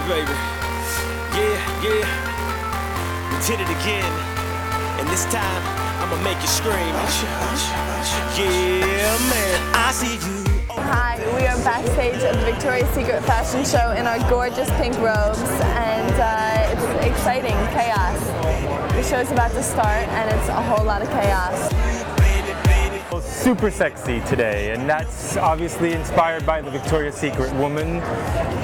baby. Yeah, yeah. We did it again. And this time, I'ma make you scream. Yeah, man. I see you. Hi, we are backstage at the Victoria's Secret fashion show in our gorgeous pink robes, and uh, it's exciting chaos. The show's about to start, and it's a whole lot of chaos. Super sexy today, and that's obviously inspired by the Victoria's Secret woman.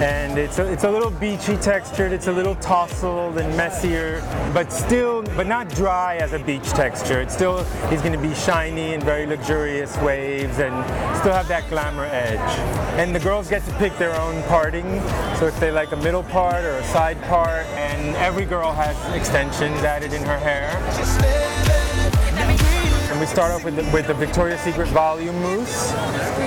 And it's a, it's a little beachy textured, it's a little tousled and messier, but still, but not dry as a beach texture. It still is going to be shiny and very luxurious waves, and still have that glamour edge. And the girls get to pick their own parting, so if they like a middle part or a side part, and every girl has extensions added in her hair. And we start off with the, with the Victoria's Secret Volume Mousse.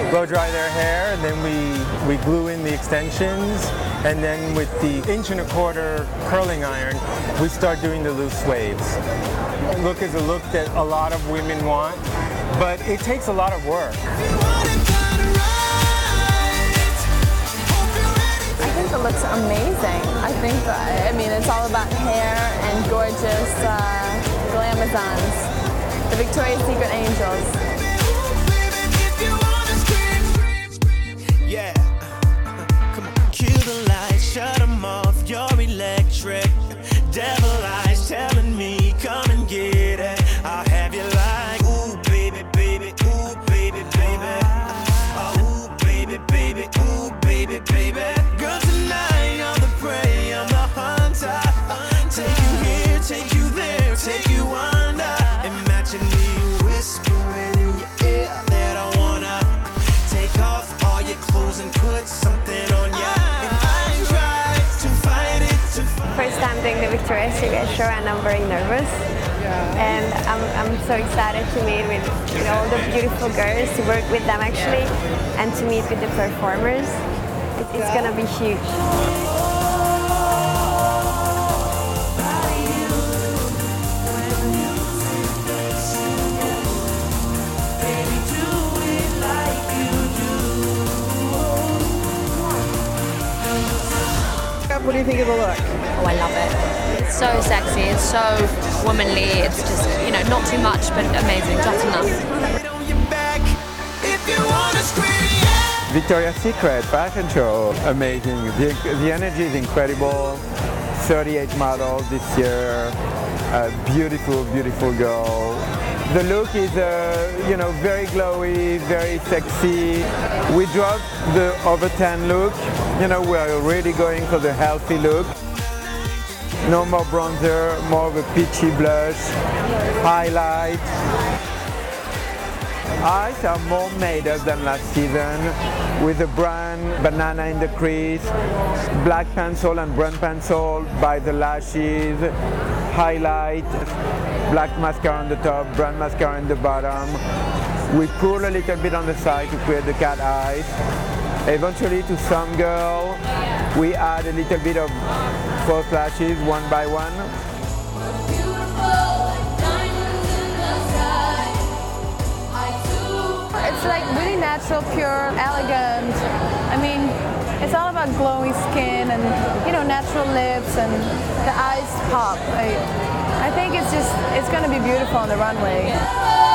Blow dry their hair, and then we, we glue in the extensions. And then with the inch and a quarter curling iron, we start doing the loose waves. Look is a look that a lot of women want, but it takes a lot of work. I think it looks amazing. I think, uh, I mean, it's all about hair and gorgeous uh, glamazons. The Victoria's Secret Angels. Time doing the Victoria's show and I'm very nervous. And I'm, I'm so excited to meet with you know, all the beautiful girls, to work with them actually, and to meet with the performers. It, it's gonna be huge. What do you think of the look? Oh, I love it. It's so sexy, it's so womanly, it's just, you know, not too much, but amazing, just enough. Victoria's Secret fashion show, amazing. The, the energy is incredible. 38 models this year, a beautiful, beautiful girl. The look is, uh, you know, very glowy, very sexy. We dropped the over 10 look. You know, we're really going for the healthy look. No more bronzer, more of a peachy blush, highlight. Eyes are more made up than last season with a brown banana in the crease, black pencil and brown pencil by the lashes, highlight, black mascara on the top, brown mascara on the bottom. We pull a little bit on the side to create the cat eyes. Eventually to some girl, we add a little bit of false lashes one by one. It's like really natural, pure, elegant. I mean, it's all about glowy skin and you know natural lips and the eyes pop. I, I think it's just it's going to be beautiful on the runway.